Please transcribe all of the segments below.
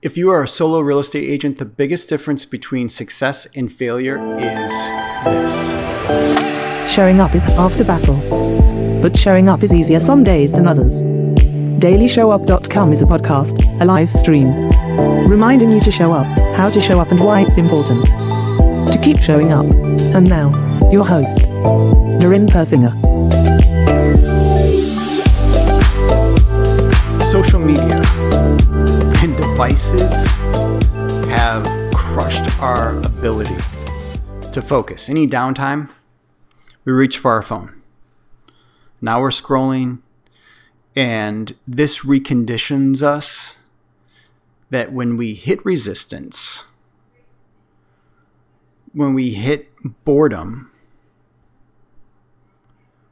If you are a solo real estate agent, the biggest difference between success and failure is this. Showing up is half the battle. But showing up is easier some days than others. DailyShowUp.com is a podcast, a live stream, reminding you to show up, how to show up, and why it's important to keep showing up. And now, your host, Noreen Persinger. Social media devices have crushed our ability to focus. Any downtime, we reach for our phone. Now we're scrolling, and this reconditions us that when we hit resistance, when we hit boredom,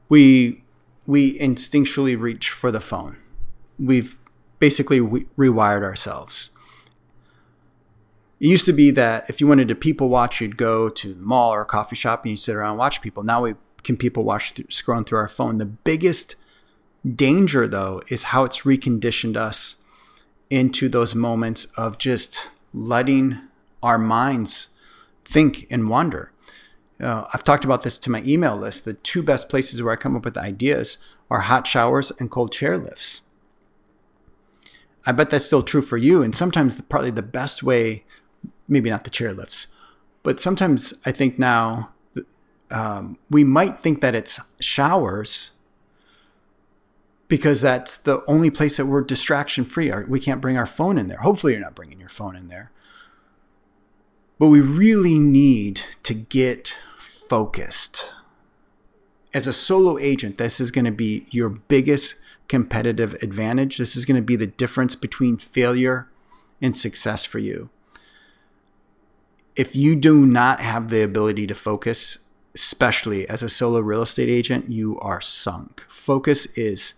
we we instinctually reach for the phone. We've basically re- rewired ourselves. It used to be that if you wanted to people watch, you'd go to the mall or a coffee shop and you'd sit around and watch people. Now we can people watch through, scrolling through our phone. The biggest danger, though, is how it's reconditioned us into those moments of just letting our minds think and wonder. Uh, I've talked about this to my email list. The two best places where I come up with ideas are hot showers and cold chair lifts. I bet that's still true for you. And sometimes the, probably the best way, maybe not the chair lifts, but sometimes I think now um, we might think that it's showers because that's the only place that we're distraction free. We can't bring our phone in there. Hopefully, you're not bringing your phone in there. But we really need to get focused. As a solo agent, this is going to be your biggest competitive advantage. This is going to be the difference between failure and success for you. If you do not have the ability to focus, especially as a solo real estate agent, you are sunk. Focus is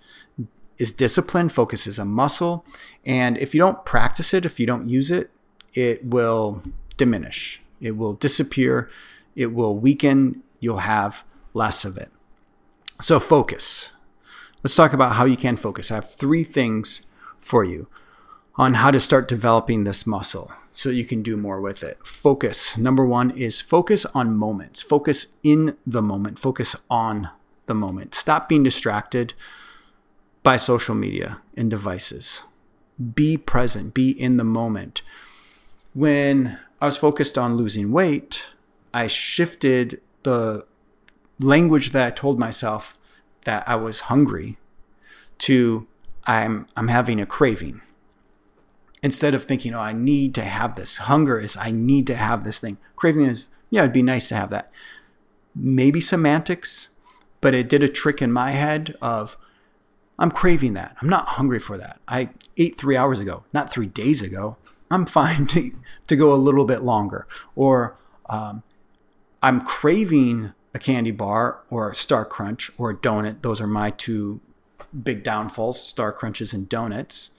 is discipline, focus is a muscle, and if you don't practice it, if you don't use it, it will diminish. It will disappear, it will weaken, you'll have less of it. So focus. Let's talk about how you can focus. I have three things for you on how to start developing this muscle so you can do more with it. Focus. Number one is focus on moments, focus in the moment, focus on the moment. Stop being distracted by social media and devices. Be present, be in the moment. When I was focused on losing weight, I shifted the language that I told myself that I was hungry to I'm I'm having a craving. Instead of thinking, oh, I need to have this. Hunger is I need to have this thing. Craving is, yeah, it'd be nice to have that. Maybe semantics, but it did a trick in my head of I'm craving that. I'm not hungry for that. I ate three hours ago, not three days ago. I'm fine to, to go a little bit longer. Or um, I'm craving a candy bar or a Star Crunch or a donut. Those are my two big downfalls Star Crunches and donuts.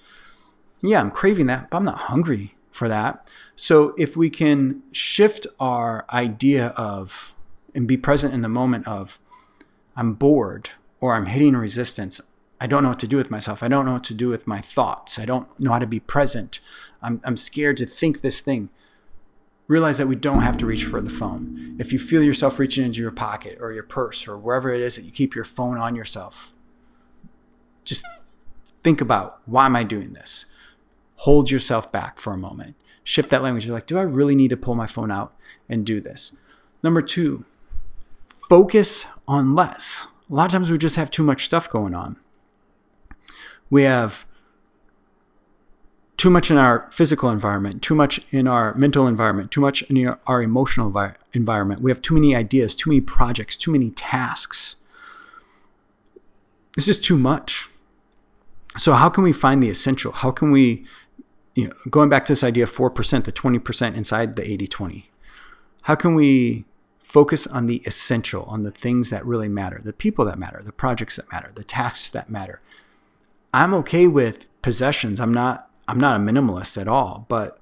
Yeah, I'm craving that, but I'm not hungry for that. So if we can shift our idea of and be present in the moment of I'm bored or I'm hitting resistance, I don't know what to do with myself. I don't know what to do with my thoughts. I don't know how to be present. I'm, I'm scared to think this thing realize that we don't have to reach for the phone. If you feel yourself reaching into your pocket or your purse or wherever it is that you keep your phone on yourself, just think about why am I doing this? Hold yourself back for a moment. Shift that language. You're like, do I really need to pull my phone out and do this? Number two, focus on less. A lot of times we just have too much stuff going on. We have too much in our physical environment, too much in our mental environment, too much in our emotional vi- environment. We have too many ideas, too many projects, too many tasks. It's just too much. So, how can we find the essential? How can we, you know, going back to this idea of 4%, the 20% inside the 80 20, how can we focus on the essential, on the things that really matter, the people that matter, the projects that matter, the tasks that matter? I'm okay with possessions. I'm not I'm not a minimalist at all, but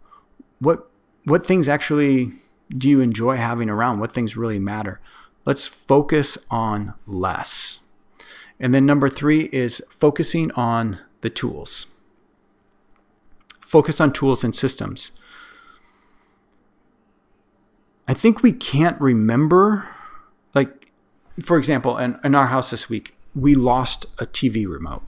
what what things actually do you enjoy having around? What things really matter? Let's focus on less. And then number 3 is focusing on the tools. focus on tools and systems. I think we can't remember, like, for example, in, in our house this week, we lost a TV remote.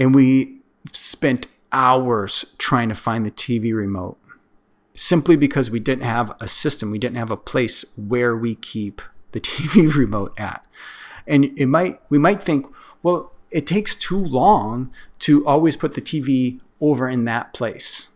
And we spent hours trying to find the TV remote simply because we didn't have a system, we didn't have a place where we keep the TV remote at. And it might we might think, well, it takes too long to always put the TV over in that place.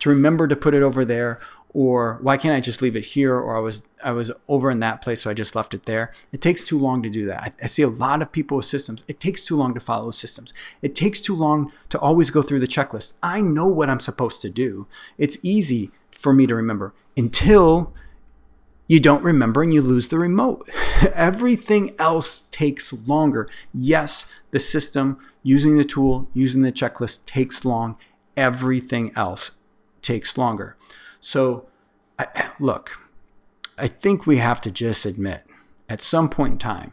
To remember to put it over there or why can't I just leave it here or I was I was over in that place so I just left it there. It takes too long to do that. I, I see a lot of people with systems. It takes too long to follow systems. It takes too long to always go through the checklist. I know what I'm supposed to do. It's easy for me to remember until you don't remember and you lose the remote. Everything else takes longer. Yes, the system, using the tool, using the checklist takes long. Everything else takes longer. So, I, look, I think we have to just admit at some point in time,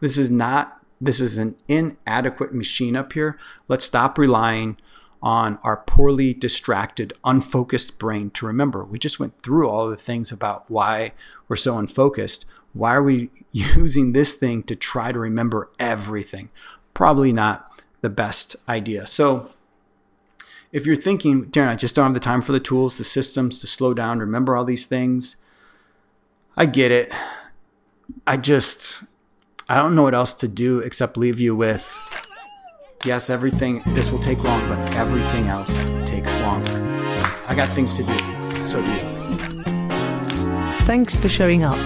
this is not, this is an inadequate machine up here. Let's stop relying on our poorly distracted, unfocused brain to remember. We just went through all the things about why we're so unfocused. Why are we using this thing to try to remember everything? Probably not the best idea. So, if you're thinking, Darren, I just don't have the time for the tools, the systems to slow down, remember all these things, I get it. I just, I don't know what else to do except leave you with yes, everything, this will take long, but everything else takes longer. I got things to do, so do you. Thanks for showing up.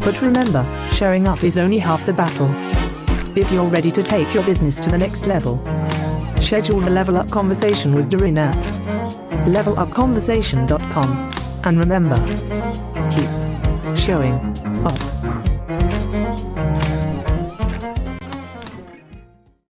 But remember, showing up is only half the battle. If you're ready to take your business to the next level, schedule a level up conversation with Doreen at levelupconversation.com. And remember, keep showing up.